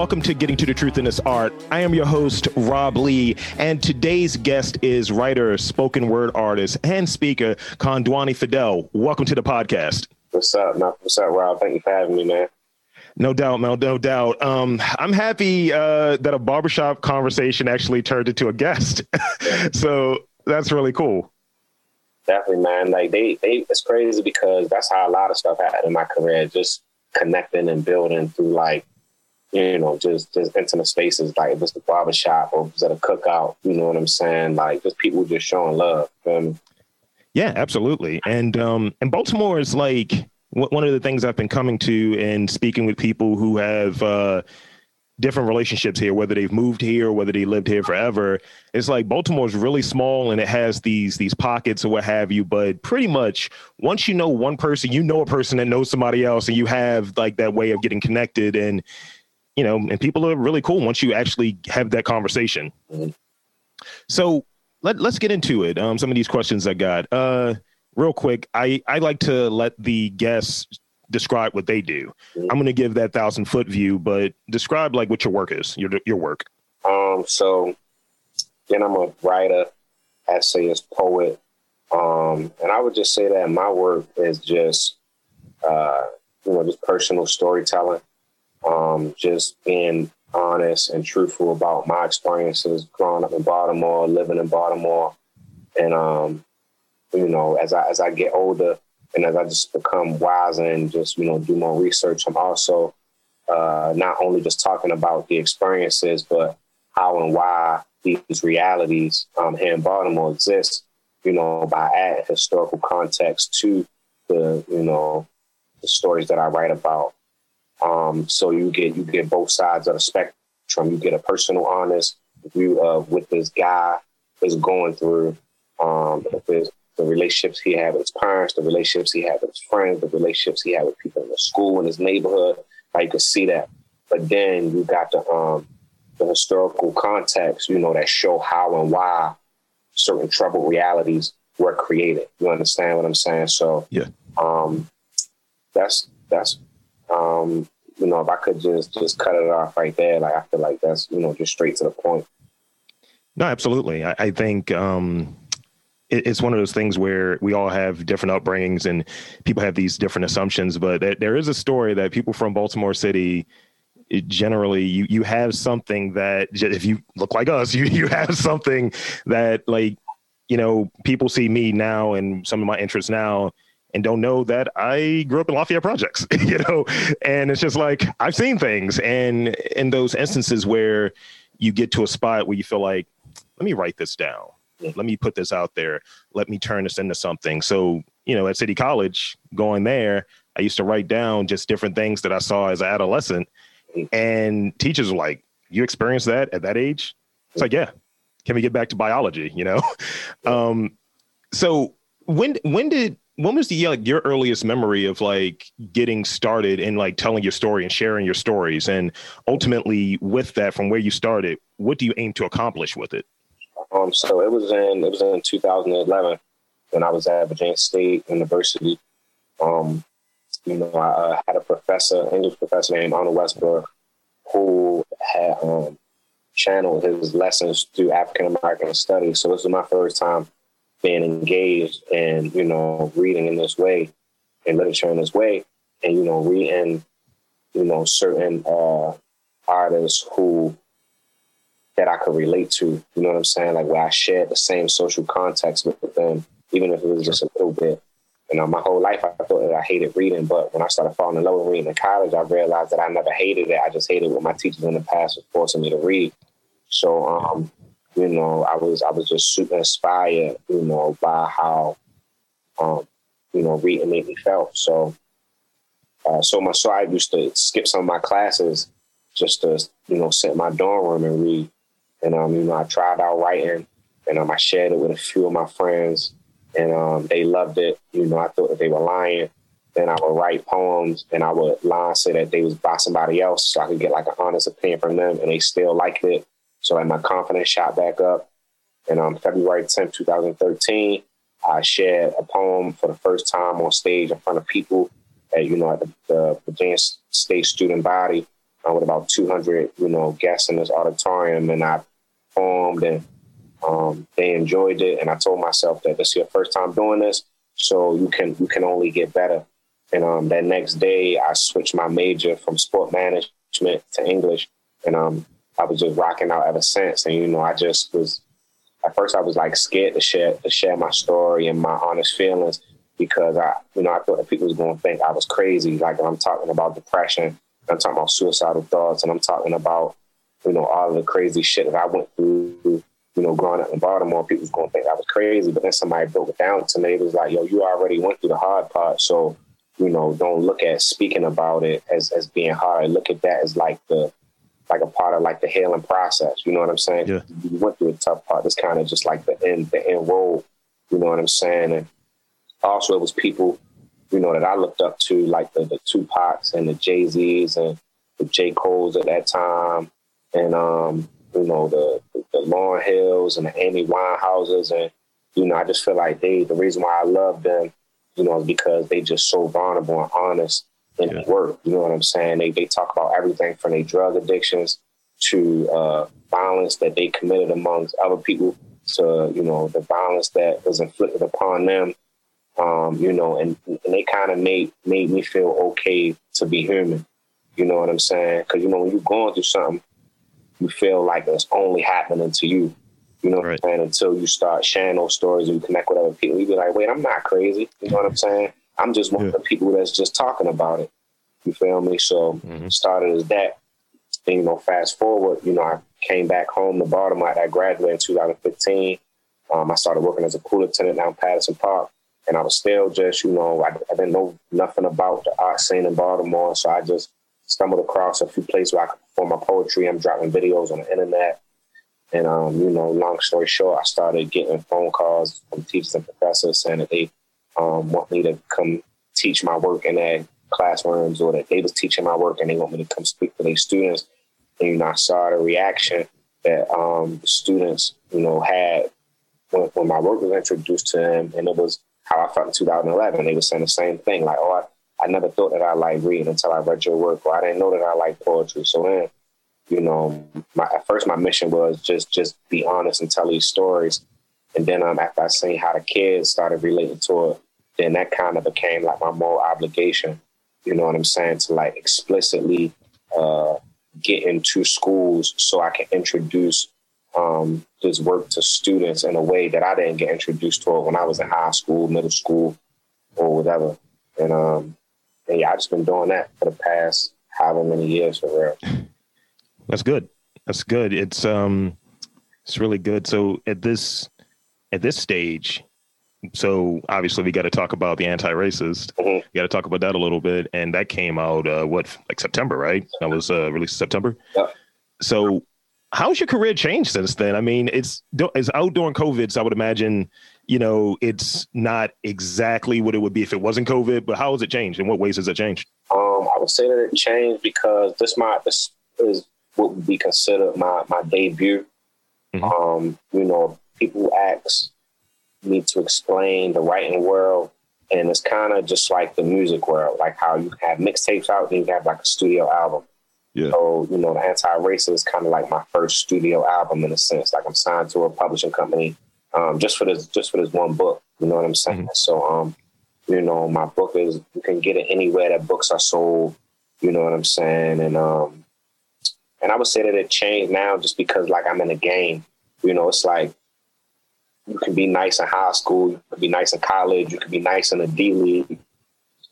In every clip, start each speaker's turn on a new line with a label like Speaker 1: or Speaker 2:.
Speaker 1: welcome to Getting to the Truth in This Art. I am your host, Rob Lee, and today's guest is writer, spoken word artist, and speaker, Kondwani Fidel. Welcome to the podcast.
Speaker 2: What's up, man? What's up, Rob? Thank you for having me, man.
Speaker 1: No doubt, Mel. No doubt. Um, I'm happy uh, that a barbershop conversation actually turned into a guest. so that's really cool.
Speaker 2: Definitely, man. Like they, they, it's crazy because that's how a lot of stuff happened in my career. Just connecting and building through like, you know, just just intimate spaces. Like if it's the barbershop or was at a cookout. You know what I'm saying? Like just people just showing love.
Speaker 1: Yeah, absolutely. And um, and Baltimore is like one of the things I've been coming to and speaking with people who have uh, different relationships here, whether they've moved here or whether they lived here forever. It's like Baltimore's really small and it has these these pockets or what have you. But pretty much once you know one person, you know a person that knows somebody else, and you have like that way of getting connected. And you know, and people are really cool once you actually have that conversation. So let, let's get into it. Um, some of these questions I got. Uh, real quick, I, I like to let the guests describe what they do. I'm going to give that thousand foot view, but describe like what your work is, your your work.
Speaker 2: Um, so then I'm a writer, essayist, poet, um, and I would just say that my work is just, uh, you know, just personal storytelling, um, just being honest and truthful about my experiences growing up in Baltimore, living in Baltimore, and um, you know, as I as I get older and as I just become wiser and just you know do more research, I'm also uh, not only just talking about the experiences, but how and why these realities um, here in Baltimore exist. You know, by adding historical context to the you know the stories that I write about. Um, so you get you get both sides of the spectrum. You get a personal, honest view of what this guy is going through. Um, if it's the relationships he had with his parents, the relationships he had with his friends, the relationships he had with people in the school, in his neighborhood. How you could see that. But then you got the um, the historical context, you know, that show how and why certain troubled realities were created. You understand what I'm saying? So
Speaker 1: yeah,
Speaker 2: um, that's that's um, you know, if I could just just cut it off right there, like I feel like that's you know just straight to the point.
Speaker 1: No, absolutely. I, I think um, it's one of those things where we all have different upbringings and people have these different assumptions. But there is a story that people from Baltimore City generally you you have something that if you look like us, you you have something that like you know people see me now and some of my interests now and don't know that I grew up in Lafayette projects, you know, and it's just like I've seen things, and in those instances where you get to a spot where you feel like, let me write this down let me put this out there. Let me turn this into something. So, you know, at City College, going there, I used to write down just different things that I saw as an adolescent. And teachers were like, You experienced that at that age? It's like, yeah. Can we get back to biology? You know? um, so when when did when was the like your earliest memory of like getting started and like telling your story and sharing your stories and ultimately with that from where you started what do you aim to accomplish with it
Speaker 2: um, so it was in it was in 2011 when I was at Virginia State University. Um, you know, I had a professor, English professor named Arnold Westbrook, who had um, channeled his lessons through African American studies. So this was my first time being engaged and you know, reading in this way, and literature in this way, and you know, reading, you know, certain uh, artists who that I could relate to. You know what I'm saying? Like where I shared the same social context with them, even if it was just a little bit. You know, my whole life I thought that I hated reading, but when I started falling in love with reading in college, I realized that I never hated it. I just hated what my teachers in the past were forcing me to read. So, um, you know, I was I was just super inspired, you know, by how, um, you know, reading made me felt. So, uh, so much so I used to skip some of my classes just to, you know, sit in my dorm room and read. And um, you know, I tried out writing, and um, I shared it with a few of my friends, and um, they loved it. You know, I thought that they were lying. Then I would write poems, and I would lie say that they was by somebody else, so I could get like an honest opinion from them, and they still liked it. So like my confidence shot back up. And on um, February 10th, 2013, I shared a poem for the first time on stage in front of people at, you know, at the, the Virginia State student body. uh, with about 200, you know, guests in this auditorium, and I performed, and um, they enjoyed it. And I told myself that this is your first time doing this, so you can you can only get better. And um, that next day, I switched my major from sport management to English, and um, I was just rocking out ever since. And you know, I just was at first I was like scared to share to share my story and my honest feelings because I, you know, I thought that people was going to think I was crazy. Like I'm talking about depression, I'm talking about suicidal thoughts, and I'm talking about, you know, all of the crazy shit that I went through, you know, growing up in Baltimore. People was going to think I was crazy, but then somebody broke it down to me. It was like, yo, you already went through the hard part, so you know, don't look at speaking about it as as being hard. Look at that as like the like a part of like the healing process. You know what I'm saying?
Speaker 1: Yeah.
Speaker 2: You went through a tough part. It's kind of just like the end the end roll. You know what I'm saying? And also it was people, you know, that I looked up to, like the, the Tupacs and the Jay Z's and the J. Cole's at that time, and um, you know, the the Lauryn Hills and the Amy Winehouses, and you know, I just feel like they the reason why I love them, you know, is because they just so vulnerable and honest in yeah. work. You know what I'm saying? They they talk about everything from their drug addictions to uh, violence that they committed amongst other people to you know the violence that was inflicted upon them um, you know, and, and they kind of made made me feel okay to be human. You know what I'm saying? Because you know when you're going through something, you feel like it's only happening to you. You know right. what I'm saying? Until you start sharing those stories and you connect with other people, you be like, wait, I'm not crazy. You know what I'm saying? I'm just one yeah. of the people that's just talking about it. You feel me? So mm-hmm. started as that. And, you know, fast forward, you know, I came back home to Baltimore. I graduated in 2015. Um, I started working as a pool attendant down Patterson Park and I was still just, you know, I, I, didn't know nothing about the art scene in Baltimore, so I just stumbled across a few places where I could perform my poetry. I'm dropping videos on the internet, and um, you know, long story short, I started getting phone calls from teachers and professors saying that they um, want me to come teach my work in their classrooms, or that they was teaching my work and they want me to come speak to their students. And you know, I saw the reaction that um, the students, you know, had when, when my work was introduced to them, and it was how I felt in 2011. They were saying the same thing, like, oh, I, I never thought that I liked reading until I read your work, or I didn't know that I liked poetry. So then, you know, my, at first my mission was just just be honest and tell these stories. And then um, after I seen how the kids started relating to it, then that kind of became like my moral obligation. You know what I'm saying? To like explicitly uh, get into schools so I can introduce um, this work to students in a way that I didn't get introduced to it when I was in high school, middle school, or whatever. And um, and yeah, I've just been doing that for the past however many years for real.
Speaker 1: That's good. That's good. It's um, it's really good. So at this at this stage, so obviously we got to talk about the anti-racist. Mm-hmm. We got to talk about that a little bit, and that came out uh, what like September, right? That was uh, released September.
Speaker 2: Yeah.
Speaker 1: So how's your career changed since then? I mean, it's it's out during COVID, so I would imagine, you know, it's not exactly what it would be if it wasn't COVID. But how has it changed? In what ways has it changed?
Speaker 2: Um, I would say that it changed because this my this is what would be considered my my debut. Mm-hmm. Um, you know, people ask me to explain the writing world. And it's kind of just like the music world, like how you have mixtapes out, then you have like a studio album
Speaker 1: yeah.
Speaker 2: So, you know, the anti-racist is kind of like my first studio album in a sense. Like I'm signed to a publishing company um, just for this just for this one book. You know what I'm saying? Mm-hmm. So um, you know, my book is you can get it anywhere that books are sold. You know what I'm saying? And um and I would say that it changed now just because like I'm in a game. You know, it's like you can be nice in high school, you can be nice in college, you can be nice in the D League,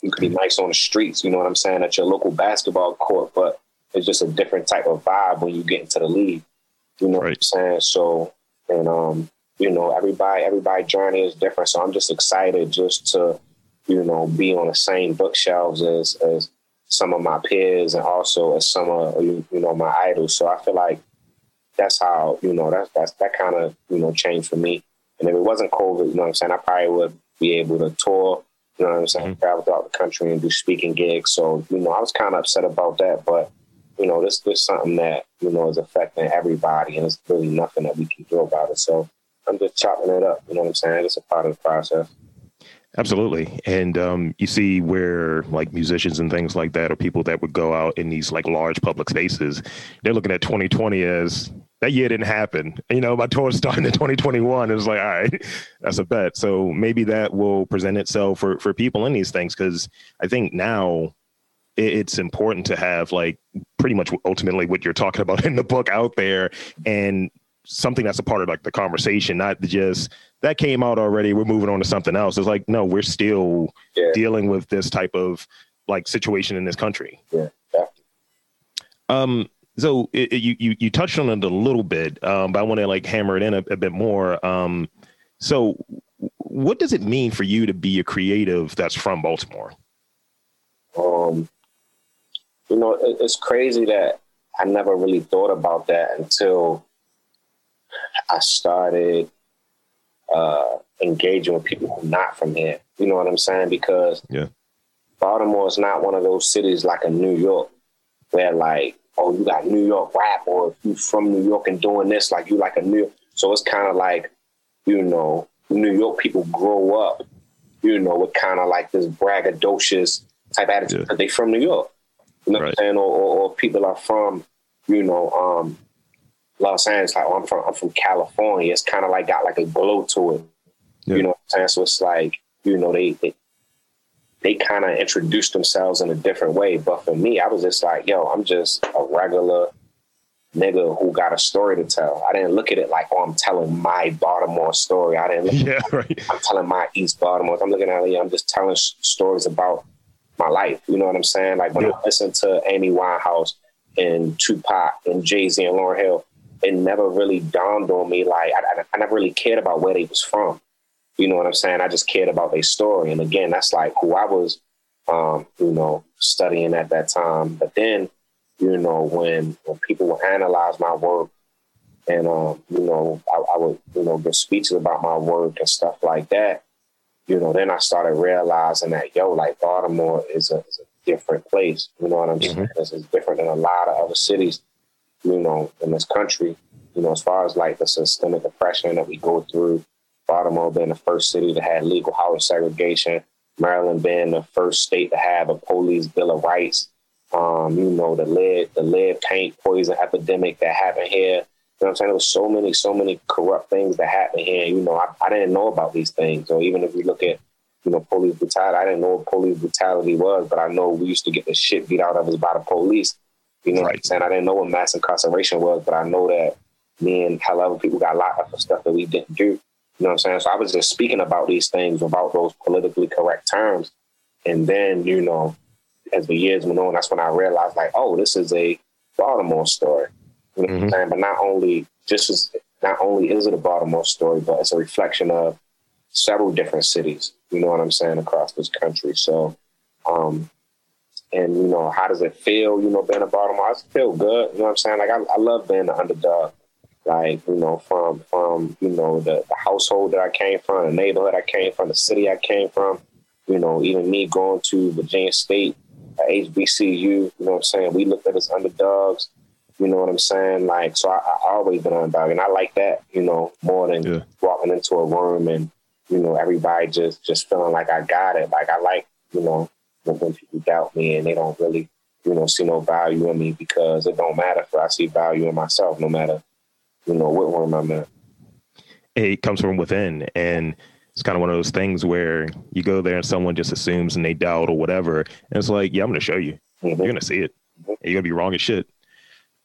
Speaker 2: you can be nice on the streets, you know what I'm saying, at your local basketball court. But it's just a different type of vibe when you get into the league. You know right. what I'm saying? So, and um, you know, everybody everybody journey is different. So I'm just excited just to, you know, be on the same bookshelves as as some of my peers and also as some of you know my idols. So I feel like that's how you know that's that's that kind of you know changed for me. And if it wasn't COVID, you know what I'm saying, I probably would be able to tour. You know what I'm saying, mm-hmm. travel throughout the country and do speaking gigs. So you know, I was kind of upset about that, but you know, this this something that you know is affecting everybody, and it's really nothing that we can do about it. So I'm just chopping it up. You know what I'm saying? It's a part of the process.
Speaker 1: Absolutely. And um, you see where like musicians and things like that, or people that would go out in these like large public spaces, they're looking at 2020 as that year didn't happen. You know, my tour starting in 2021. It was like, all right, that's a bet. So maybe that will present itself for, for people in these things. Cause I think now it's important to have like pretty much ultimately what you're talking about in the book out there and something that's a part of like the conversation, not just that came out already. We're moving on to something else. It's like, no, we're still yeah. dealing with this type of like situation in this country.
Speaker 2: Yeah. yeah.
Speaker 1: Um, so it, it, you, you, you touched on it a little bit, um, but I want to like hammer it in a, a bit more. Um, so what does it mean for you to be a creative that's from Baltimore?
Speaker 2: Um, you know, it, it's crazy that I never really thought about that until I started uh, engaging with people who are not from here. You know what I'm saying? Because
Speaker 1: yeah.
Speaker 2: Baltimore is not one of those cities like a New York where like, oh, you got New York rap, or if you from New York and doing this, like you like a New. So it's kind of like, you know, New York people grow up, you know, with kind of like this braggadocious type attitude because yeah. they from New York. You know right. what I'm saying? Or, or, or, people are from, you know, um, Los Angeles, like oh, I'm from I'm from California. It's kind of like got like a glow to it. Yeah. You know what I'm saying? So it's like, you know, they they, they kind of introduced themselves in a different way. But for me, I was just like, yo, I'm just a regular nigga who got a story to tell. I didn't look at it like, oh, I'm telling my Baltimore story. I didn't look
Speaker 1: yeah, right.
Speaker 2: I'm telling my East Baltimore. I'm looking at it, I'm just telling stories about my life. You know what I'm saying? Like when yeah. I listen to Amy Winehouse and Tupac and Jay Z and Lauryn Hill, it never really dawned on me like I, I, never really cared about where they was from. You know what I'm saying? I just cared about their story. And again, that's like who I was, um, you know, studying at that time. But then, you know, when when people would analyze my work and um, you know, I, I would, you know, give speeches about my work and stuff like that, you know, then I started realizing that, yo, like Baltimore is a, is a different place. You know what I'm mm-hmm. saying? It's, it's different than a lot of other cities you know, in this country, you know, as far as like the systemic oppression that we go through, Baltimore being the first city to have legal housing segregation, Maryland being the first state to have a police bill of rights, um, you know, the lead, the lead paint poison epidemic that happened here. You know what I'm saying? There was so many, so many corrupt things that happened here. You know, I, I didn't know about these things. Or even if we look at, you know, police brutality, I didn't know what police brutality was, but I know we used to get the shit beat out of us by the police you know right. what I'm saying? I didn't know what mass incarceration was, but I know that me and however people got locked up for stuff that we didn't do. You know what I'm saying? So I was just speaking about these things about those politically correct terms. And then, you know, as the years went on, that's when I realized like, oh, this is a Baltimore story. You know mm-hmm. what I'm mm-hmm. saying? But not only just as not only is it a Baltimore story, but it's a reflection of several different cities, you know what I'm saying, across this country. So um, and you know how does it feel you know being a Baltimore I feel good you know what I'm saying like I, I love being the underdog like you know from from you know the, the household that I came from the neighborhood I came from the city I came from you know even me going to Virginia State uh, HBCU you know what I'm saying? We looked at as underdogs you know what I'm saying? Like so I, I always been underdog and I like that you know more than yeah. walking into a room and you know everybody just just feeling like I got it. Like I like you know when people doubt me and they don't really, you know, see no value in me because it don't matter if I see value in myself, no matter, you know, what room I'm in.
Speaker 1: It comes from within. And it's kind of one of those things where you go there and someone just assumes and they doubt or whatever. And it's like, yeah, I'm going to show you. Mm-hmm. You're going to see it. Mm-hmm. You're going to be wrong as shit.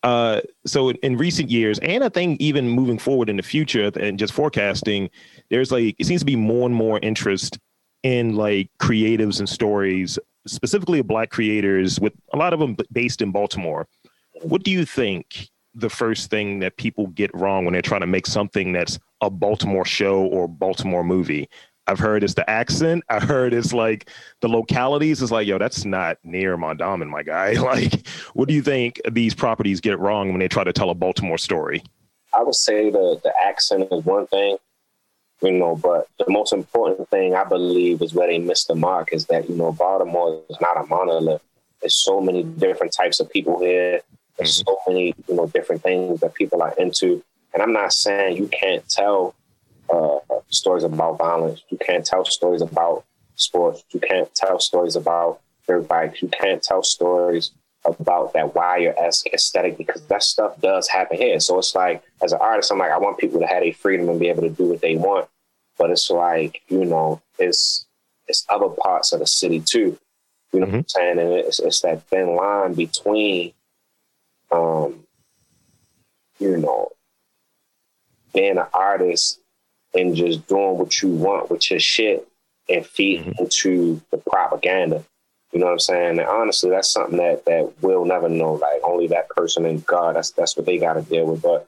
Speaker 1: Uh, so in, in, recent years, and I think even moving forward in the future and just forecasting, there's like, it seems to be more and more interest in like creatives and stories specifically black creators with a lot of them based in Baltimore. What do you think the first thing that people get wrong when they're trying to make something that's a Baltimore show or Baltimore movie? I've heard it's the accent. I heard it's like the localities. It's like, yo, that's not near Mondawmin, my guy. Like, what do you think these properties get wrong when they try to tell a Baltimore story?
Speaker 2: I would say the the accent is one thing you know, but the most important thing I believe is where they miss the mark is that, you know, Baltimore is not a monolith. There's so many different types of people here. There's mm-hmm. so many, you know, different things that people are into. And I'm not saying you can't tell uh, stories about violence. You can't tell stories about sports. You can't tell stories about dirt bikes. You can't tell stories about that wire esque aesthetic because that stuff does happen here. So it's like, as an artist, I'm like, I want people to have a freedom and be able to do what they want. But it's like, you know, it's it's other parts of the city too. You know mm-hmm. what I'm saying? And it's, it's that thin line between, um, you know, being an artist and just doing what you want with your shit and feeding mm-hmm. into the propaganda. You know what I'm saying? And honestly, that's something that that we'll never know. Like only that person and God, that's that's what they got to deal with. But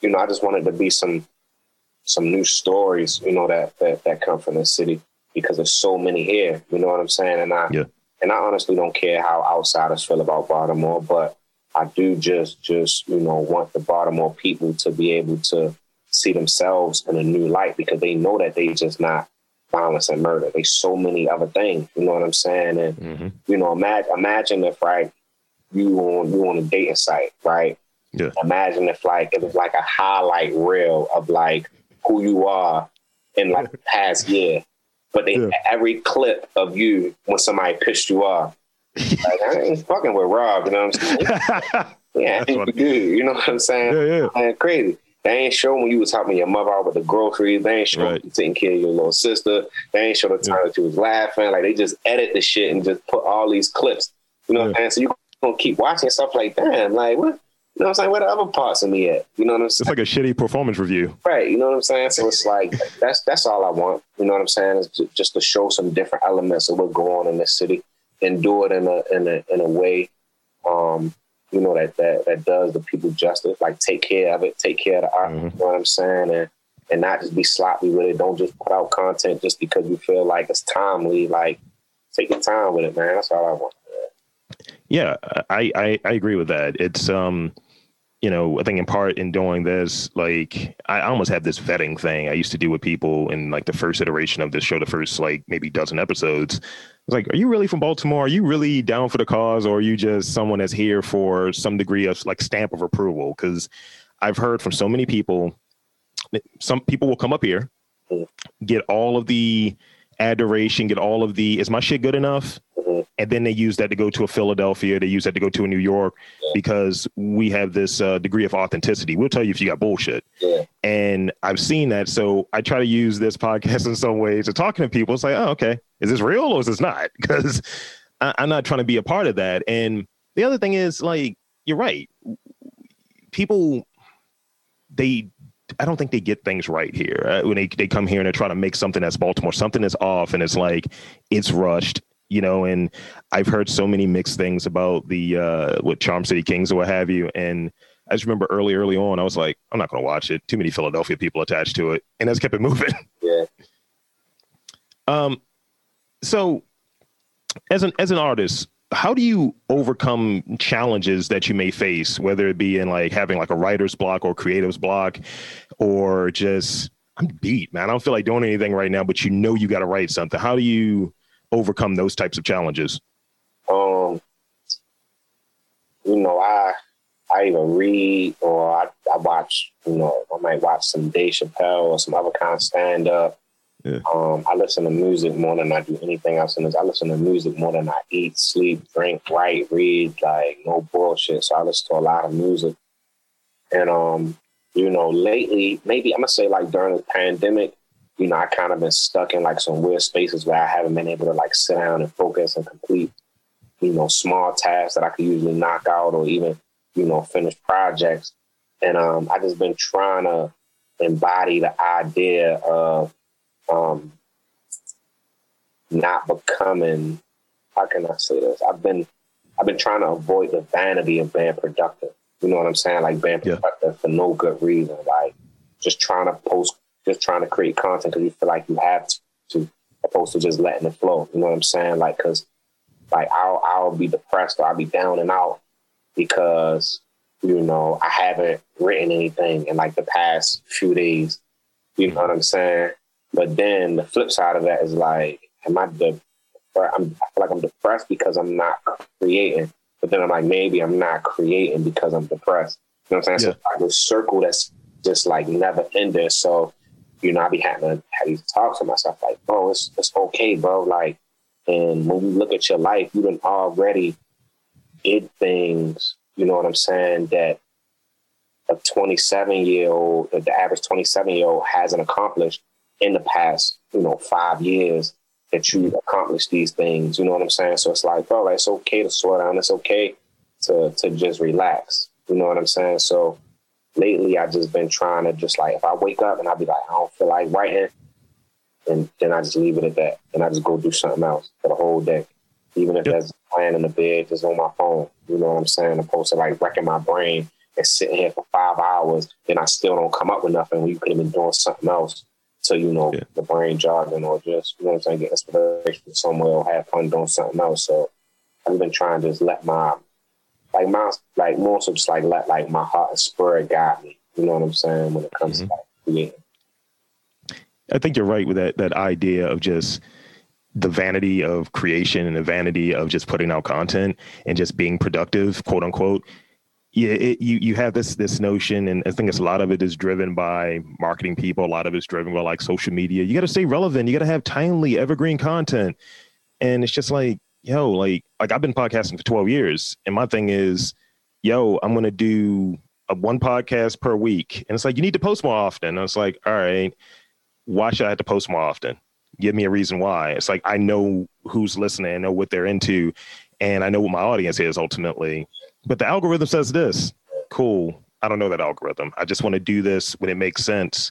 Speaker 2: you know, I just wanted to be some some new stories. You know that that that come from the city because there's so many here. You know what I'm saying? And I yeah. and I honestly don't care how outsiders feel about Baltimore, but I do just just you know want the Baltimore people to be able to see themselves in a new light because they know that they just not violence and murder. There's so many other things. You know what I'm saying? And mm-hmm. you know, imagine imagine if right you on you on a dating site, right? Yeah. Imagine if like it was like a highlight reel of like who you are in like the past year, but they yeah. every clip of you when somebody pissed you off. Like I ain't fucking with Rob, you know what I'm saying? yeah, good. You know what I'm saying? Yeah, yeah. Man, crazy. They ain't show when you was helping your mother out with the groceries. They ain't show right. you taking care of your little sister. They ain't show the time yeah. that you was laughing. Like they just edit the shit and just put all these clips. You know yeah. what I'm saying? So you gonna keep watching stuff like, damn, like what? You know what I'm saying? Where the other parts of me at? You know what I'm saying?
Speaker 1: It's like a shitty performance review.
Speaker 2: Right. You know what I'm saying? So it's like that's that's all I want. You know what I'm saying? Is just to show some different elements of what go on in this city and do it in a in a in a way um, you know, that that that does the people justice. Like take care of it, take care of the art. Mm-hmm. You know what I'm saying? And and not just be sloppy with it. Don't just put out content just because you feel like it's timely. Like take your time with it, man. That's all I want.
Speaker 1: Yeah, I, I I agree with that. It's um you know, I think in part in doing this, like I almost have this vetting thing I used to do with people in like the first iteration of this show, the first like maybe dozen episodes. It's like, are you really from Baltimore? Are you really down for the cause, or are you just someone that's here for some degree of like stamp of approval? Because I've heard from so many people, some people will come up here, get all of the adoration, get all of the is my shit good enough? And then they use that to go to a Philadelphia. They use that to go to a New York yeah. because we have this uh, degree of authenticity. We'll tell you if you got bullshit. Yeah. And I've seen that, so I try to use this podcast in some ways to talking to people. It's like, oh, okay, is this real or is this not? Because I'm not trying to be a part of that. And the other thing is, like, you're right. People, they I don't think they get things right here uh, when they, they come here and they're trying to make something that's Baltimore, something that's off, and it's like it's rushed you know, and I've heard so many mixed things about the uh with Charm City Kings or what have you. And I just remember early, early on, I was like, I'm not gonna watch it. Too many Philadelphia people attached to it. And that's kept it moving.
Speaker 2: Yeah.
Speaker 1: Um so as an as an artist, how do you overcome challenges that you may face, whether it be in like having like a writer's block or creative's block, or just I'm beat, man. I don't feel like doing anything right now, but you know you got to write something. How do you overcome those types of challenges?
Speaker 2: Um, you know, I I even read or I, I watch. You know, I might watch some Dave Chappelle or some other kind of stand up. Yeah. Um, I listen to music more than I do anything else in this. I listen to music more than I eat, sleep, drink, write, read, like no bullshit. So I listen to a lot of music. And um, you know, lately, maybe I'm gonna say like during the pandemic, you know, I kind of been stuck in like some weird spaces where I haven't been able to like sit down and focus and complete, you know, small tasks that I could usually knock out or even, you know, finish projects. And um, I just been trying to embody the idea of um, not becoming. How can I say this? I've been I've been trying to avoid the vanity of being productive. You know what I'm saying? Like being productive yeah. for no good reason. Like just trying to post just trying to create content because you feel like you have to, opposed to just letting it flow. You know what I'm saying? Like, cause like I'll I'll be depressed or I'll be down and out because you know I haven't written anything in like the past few days. You know what I'm saying? But then the flip side of that is like, am I the I'm, I feel like I'm depressed because I'm not creating. But then I'm like, maybe I'm not creating because I'm depressed. You know what I'm saying? Yeah. So like a circle that's just like never ending. So you know, I be having to have these talks with myself like, bro, it's it's okay, bro. Like, and when you look at your life, you have already did things, you know what I'm saying, that a 27 year old, the average 27 year old hasn't accomplished in the past, you know, five years that you mm-hmm. accomplished these things. You know what I'm saying? So it's like, bro, like, it's okay to slow down. It's okay to to just relax. You know what I'm saying? So lately I just been trying to just like if I wake up and I'll be like, I don't feel like writing, and then I just leave it at that. And I just go do something else for the whole day. Even if yep. that's playing in the bed, just on my phone. You know what I'm saying? Opposed to like wrecking my brain and sitting here for five hours, then I still don't come up with nothing when you could have been doing something else So you know, yeah. the brain jogging or just, you know what I'm saying, get inspiration somewhere or have fun doing something else. So I've been trying to just let my like my like more so just like let like my heart and spirit guide me. You know what I'm saying when it comes mm-hmm. to like creating.
Speaker 1: I think you're right with that that idea of just the vanity of creation and the vanity of just putting out content and just being productive, quote unquote. Yeah, it, you you have this this notion, and I think it's a lot of it is driven by marketing people. A lot of it's driven by like social media. You got to stay relevant. You got to have timely, evergreen content, and it's just like yo, like like I've been podcasting for 12 years, and my thing is, yo, I'm gonna do a one podcast per week, and it's like you need to post more often. And it's like, all right, why should I have to post more often? Give me a reason why. It's like I know who's listening, I know what they're into, and I know what my audience is ultimately. But the algorithm says this. Cool. I don't know that algorithm. I just want to do this when it makes sense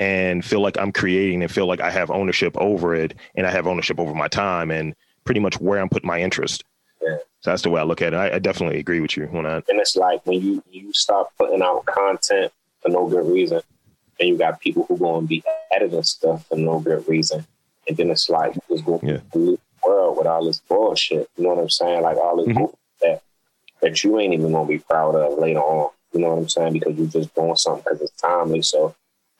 Speaker 1: and feel like I'm creating and feel like I have ownership over it and I have ownership over my time. And pretty much where I'm putting my interest. Yeah. So that's the way I look at it. I, I definitely agree with you on that.
Speaker 2: And it's like when you you start putting out content for no good reason, and you got people who go and be editing stuff for no good reason, and then it's like just go yeah. through the world with all this bullshit. You know what I'm saying? Like all this mm-hmm. that that you ain't even gonna be proud of later on. You know what I'm saying? Because you're just doing something because it's timely. So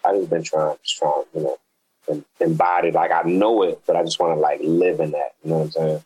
Speaker 2: I just been trying, just trying, you know, embodied. Like I know it, but I just want to like live in that. You know what I'm saying?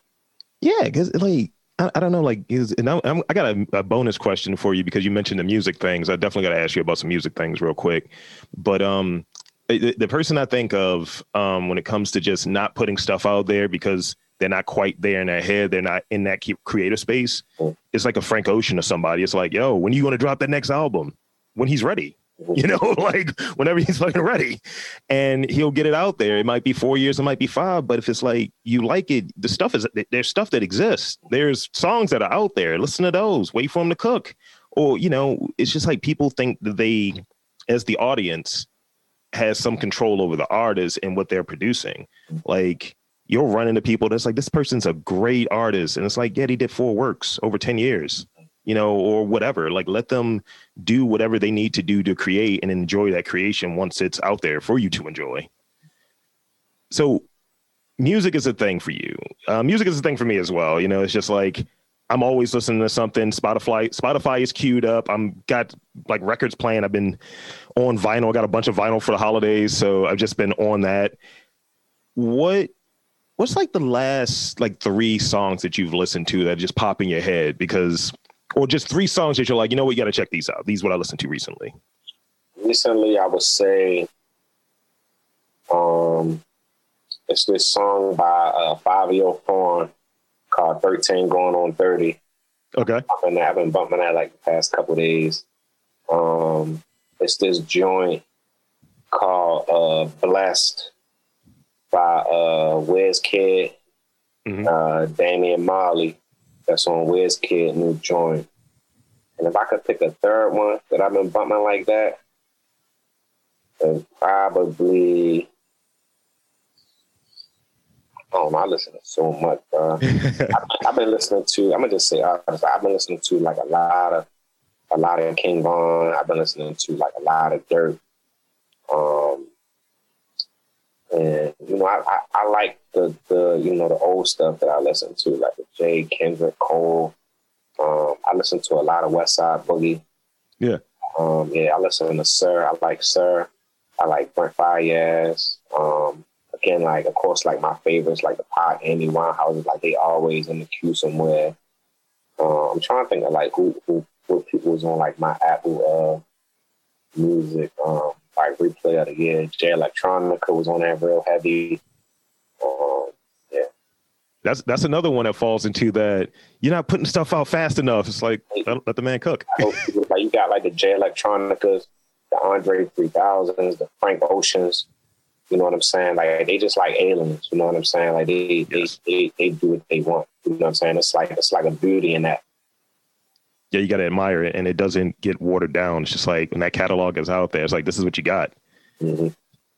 Speaker 1: Yeah, because like I, I, don't know, like is and I'm, I'm, i got a, a, bonus question for you because you mentioned the music things. I definitely got to ask you about some music things real quick. But um, the, the person I think of um when it comes to just not putting stuff out there because they're not quite there in their head, they're not in that creative space. Mm. It's like a Frank Ocean or somebody. It's like, yo, when are you going to drop that next album? When he's ready you know, like whenever he's fucking ready. And he'll get it out there. It might be four years, it might be five, but if it's like you like it, the stuff is there's stuff that exists. There's songs that are out there. Listen to those. Wait for them to cook. Or, you know, it's just like people think that they, as the audience, has some control over the artist and what they're producing. Like you'll run into people that's like, this person's a great artist. And it's like, yeah, he did four works over 10 years you know, or whatever. Like let them do whatever they need to do to create and enjoy that creation once it's out there for you to enjoy. So music is a thing for you. Uh, music is a thing for me as well. You know, it's just like I'm always listening to something. Spotify Spotify is queued up. I'm got like records playing. I've been on vinyl. I got a bunch of vinyl for the holidays, so I've just been on that. What what's like the last like three songs that you've listened to that just pop in your head? Because or just three songs that you're like, you know what, you got to check these out. These what I listened to recently.
Speaker 2: Recently, I would say, um, it's this song by uh, Fivio Foreign called "13 Going on 30."
Speaker 1: Okay,
Speaker 2: I've been, I've been bumping that like the past couple days. Um, it's this joint called uh, "Blessed" by uh, Wizkid, mm-hmm. uh, Damian Marley that's on Wizkid new joint. And if I could pick a third one that I've been bumping like that, then probably Oh, I listen to so much, bro. I've, I've, been listening to. I'm gonna just say, I've been listening to like a lot of, a lot of King Von. I've been listening to like a lot of Dirt. Um, and you know, I, I, I, like the the you know the old stuff that I listen to, like the Jay Kendrick Cole. Um, I listen to a lot of Westside Boogie.
Speaker 1: Yeah.
Speaker 2: Um, yeah, I listen to Sir. I like Sir. I like Brent Faiyaz. Um, again, like of course, like my favorites, like the Pac, Amy Winehouse, like they always in the queue somewhere. Um, I'm trying to think of like who who what people was on like my Apple uh, music. Um, like replay of the year. Jay Electronica was on that real heavy. Um, yeah.
Speaker 1: That's that's another one that falls into that you're not putting stuff out fast enough. It's like let, let the man cook.
Speaker 2: like you got like the Jay Electronicas, the Andre 3000s, the Frank Oceans. You know what I'm saying? Like they just like aliens. You know what I'm saying? Like they yes. they, they, they do what they want. You know what I'm saying? It's like it's like a beauty in that.
Speaker 1: Yeah, you got to admire it, and it doesn't get watered down. It's just like when that catalog is out there, it's like this is what you got. Mm-hmm.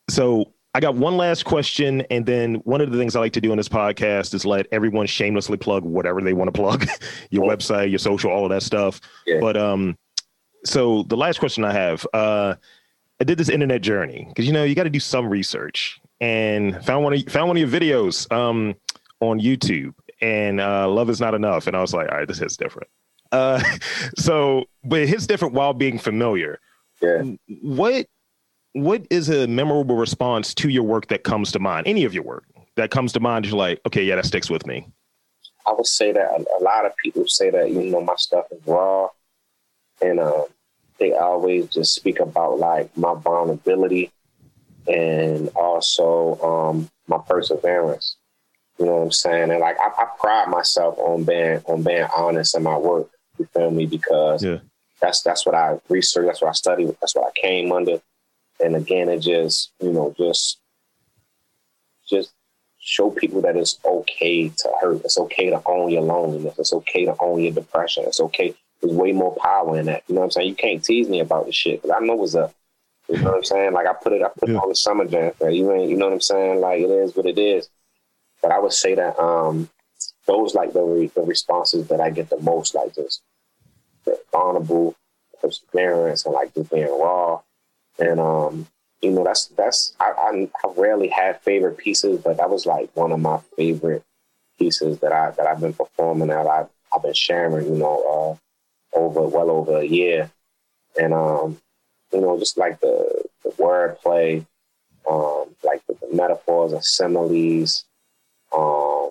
Speaker 1: So I got one last question, and then one of the things I like to do on this podcast is let everyone shamelessly plug whatever they want to plug, your website, your social, all of that stuff. Yeah. But um, so the last question I have, uh, I did this internet journey because you know you got to do some research and found one of found one of your videos um, on YouTube and uh, love is not enough and I was like all right this hits different uh, so but it hits different while being familiar
Speaker 2: yeah
Speaker 1: what what is a memorable response to your work that comes to mind any of your work that comes to mind you're like okay yeah that sticks with me
Speaker 2: I would say that a, a lot of people say that you know my stuff is raw and um they always just speak about like my vulnerability and also um, my perseverance. You know what I'm saying? And like I, I, pride myself on being on being honest in my work. You feel me? Because yeah. that's that's what I researched. That's what I studied. That's what I came under. And again, it just you know just just show people that it's okay to hurt. It's okay to own your loneliness. It's okay to own your depression. It's okay there's way more power in that. You know what I'm saying? You can't tease me about the shit because I know what's up. You know what I'm saying? Like I put it, I put yeah. it on the summer jam. Right? You ain't, you know what I'm saying? Like it is what it is. But I would say that um, those like the re- the responses that I get the most, like just vulnerable perseverance and like just being raw. And um, you know, that's that's I, I, I rarely have favorite pieces, but that was like one of my favorite pieces that I that I've been performing that I've I've been sharing. You know, uh, over well over a year, and um, you know, just like the the wordplay, um, like the, the metaphors and similes. Um,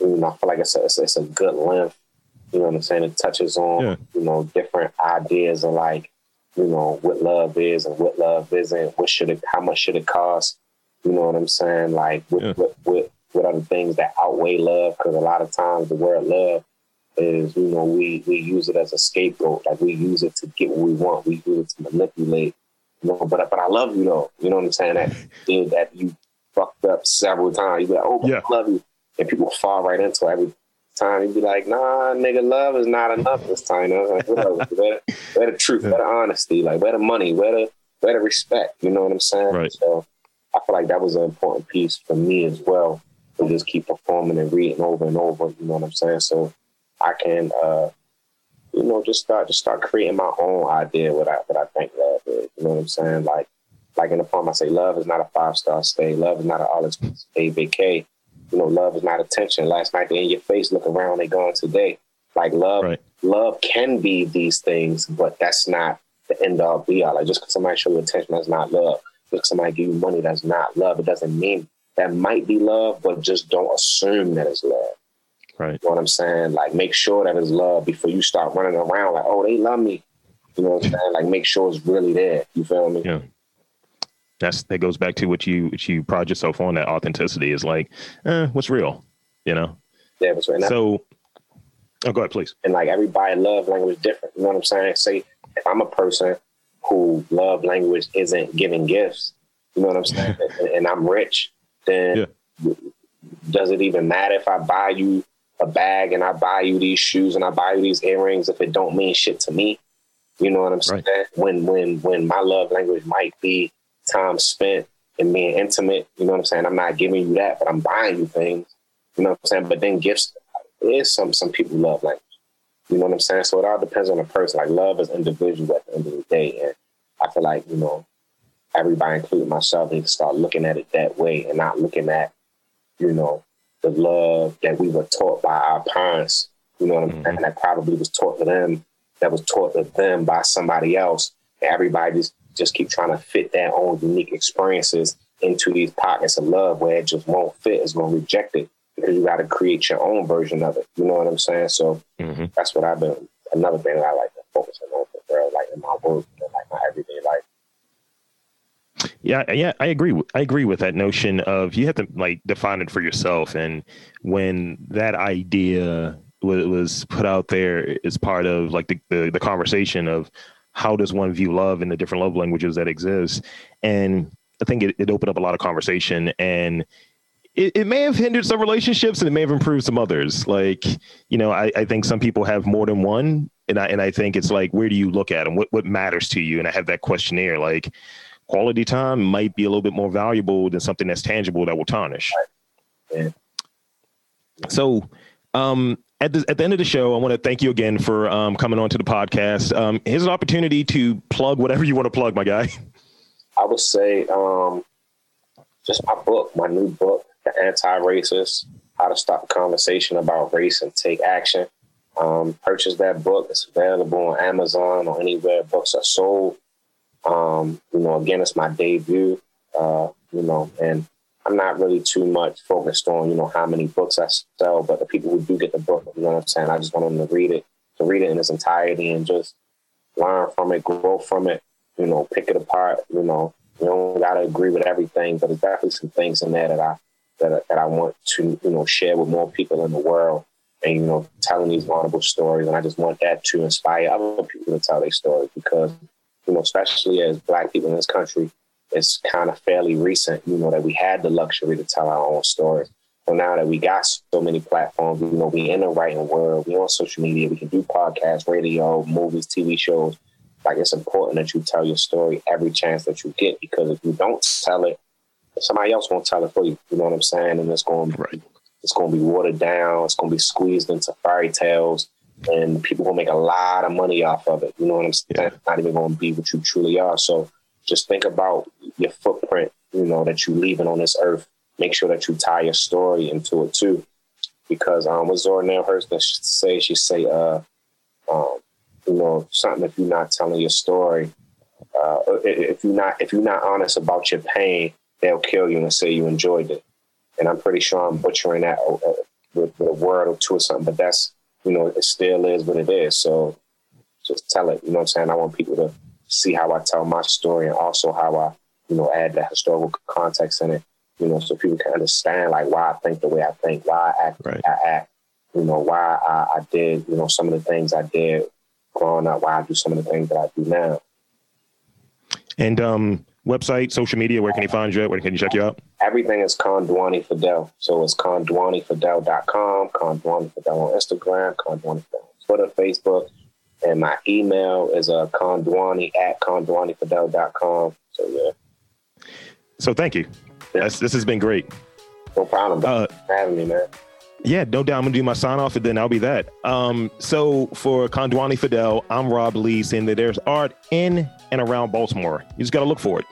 Speaker 2: you know, I feel like it's a, it's, it's a good length. You know what I'm saying? It touches on yeah. you know different ideas of like you know what love is and what love isn't. What should it? How much should it cost? You know what I'm saying? Like what yeah. what, what what are the things that outweigh love? Because a lot of times the word love is you know we we use it as a scapegoat like we use it to get what we want we use it to manipulate you know but but I love you though you know what I'm saying that thing that you fucked up several times you be like oh yeah. I love you and people fall right into it every time you be like nah nigga love is not enough this time you know like whatever where, where the truth where the honesty like where the money where the where the respect you know what I'm saying
Speaker 1: right.
Speaker 2: so I feel like that was an important piece for me as well to just keep performing and reading over and over you know what I'm saying so I can, uh, you know, just start just start creating my own idea what I what I think love is. You know what I'm saying? Like like in the poem, I say love is not a five star stay. Love is not an all expensive vacay. You know, love is not attention. Last night they in your face, look around, they gone today. Like love, right. love can be these things, but that's not the end all be all. Like just because somebody show you attention, that's not love. Just because somebody give you money, that's not love. It doesn't mean that might be love, but just don't assume that it's love.
Speaker 1: Right.
Speaker 2: You know what I'm saying? Like make sure that it's love before you start running around like, oh, they love me. You know what I'm saying? Like make sure it's really there. You feel me?
Speaker 1: Yeah. That's that goes back to what you what you pride yourself on. That authenticity is like, eh, what's real? You know?
Speaker 2: Yeah, what's right.
Speaker 1: So oh go ahead, please.
Speaker 2: And like everybody love language different. You know what I'm saying? Say if I'm a person who love language isn't giving gifts, you know what I'm saying? and, and, I'm rich, then yeah. does it even matter if I buy you a bag and I buy you these shoes and I buy you these earrings if it don't mean shit to me. You know what I'm saying? Right. When when when my love language might be time spent and being intimate, you know what I'm saying? I'm not giving you that, but I'm buying you things. You know what I'm saying? But then gifts is some some people love like You know what I'm saying? So it all depends on the person. Like love is individual at the end of the day. And I feel like, you know, everybody, including myself, need to start looking at it that way and not looking at, you know, the love that we were taught by our parents. You know what I'm mm-hmm. saying? That probably was taught to them, that was taught to them by somebody else. And everybody just, just keep trying to fit their own unique experiences into these pockets of love where it just won't fit. It's going to reject it because you got to create your own version of it. You know what I'm saying? So mm-hmm. that's what I've been. Another thing that I like to focus on for real, like in my work, and like my everyday life.
Speaker 1: Yeah, yeah, I agree. I agree with that notion of you have to like define it for yourself. And when that idea was, was put out there as part of like the, the, the conversation of how does one view love in the different love languages that exist, and I think it, it opened up a lot of conversation and. It, it may have hindered some relationships and it may have improved some others. Like, you know, I, I think some people have more than one and I and I think it's like where do you look at them? What what matters to you? And I have that questionnaire like quality time might be a little bit more valuable than something that's tangible that will tarnish. Yeah. So, um, at the, at the end of the show, I want to thank you again for um, coming on to the podcast. Um, here's an opportunity to plug whatever you want to plug, my guy.
Speaker 2: I would say um, just my book, my new book, The Anti-Racist, How to Stop the Conversation About Race and Take Action. Um, purchase that book. It's available on Amazon or anywhere books are sold. Um, you know, again, it's my debut, uh, you know, and I'm not really too much focused on, you know, how many books I sell, but the people who do get the book, you know what I'm saying? I just want them to read it, to read it in its entirety and just learn from it, grow from it, you know, pick it apart, you know, you don't gotta agree with everything, but there's definitely some things in there that I that, that I want to, you know, share with more people in the world and, you know, telling these vulnerable stories. And I just want that to inspire other people to tell their stories because you know, especially as black people in this country, it's kind of fairly recent, you know, that we had the luxury to tell our own stories. So now that we got so many platforms, you know, we in the writing world, we on social media, we can do podcasts, radio, movies, TV shows. Like it's important that you tell your story every chance that you get because if you don't tell it, somebody else won't tell it for you. You know what I'm saying? And it's going to be, right. it's going to be watered down. It's going to be squeezed into fairy tales and people will make a lot of money off of it. You know what I'm saying? Yeah. Not even going to be what you truly are. So just think about your footprint, you know, that you're leaving on this earth. Make sure that you tie your story into it too. Because um, what Zora Neale Hurston say, she say, uh, um, you know, something if you're not telling your story, uh, if you're not if you're not honest about your pain, they'll kill you and say you enjoyed it. And I'm pretty sure I'm butchering that uh, with, with a word or two or something, but that's you know, it still is what it is. So just tell it. You know what I'm saying? I want people to see how I tell my story and also how I, you know, add that historical context in it. You know, so people can understand like why I think the way I think, why I act, right. I act. You know, why I, I did, you know, some of the things I did growing up, why I do some of the things that I do now.
Speaker 1: And um, website, social media, where can you find you? at? Where can you check you out?
Speaker 2: Everything is Kondwani Fidel. So it's kondwanifidel.com, Kondwani Fidel on Instagram, Kondwani Fidel on Twitter, Facebook. And my email is uh, kondwani at kondwanifidel.com. So, yeah.
Speaker 1: So thank you. Yeah. this has been great.
Speaker 2: No problem. Uh, having me, man.
Speaker 1: Yeah, no doubt. I'm gonna do my sign off, and then I'll be that. Um, so for Kondwani Fidel, I'm Rob Lee, saying that there's art in and around Baltimore. You just gotta look for it.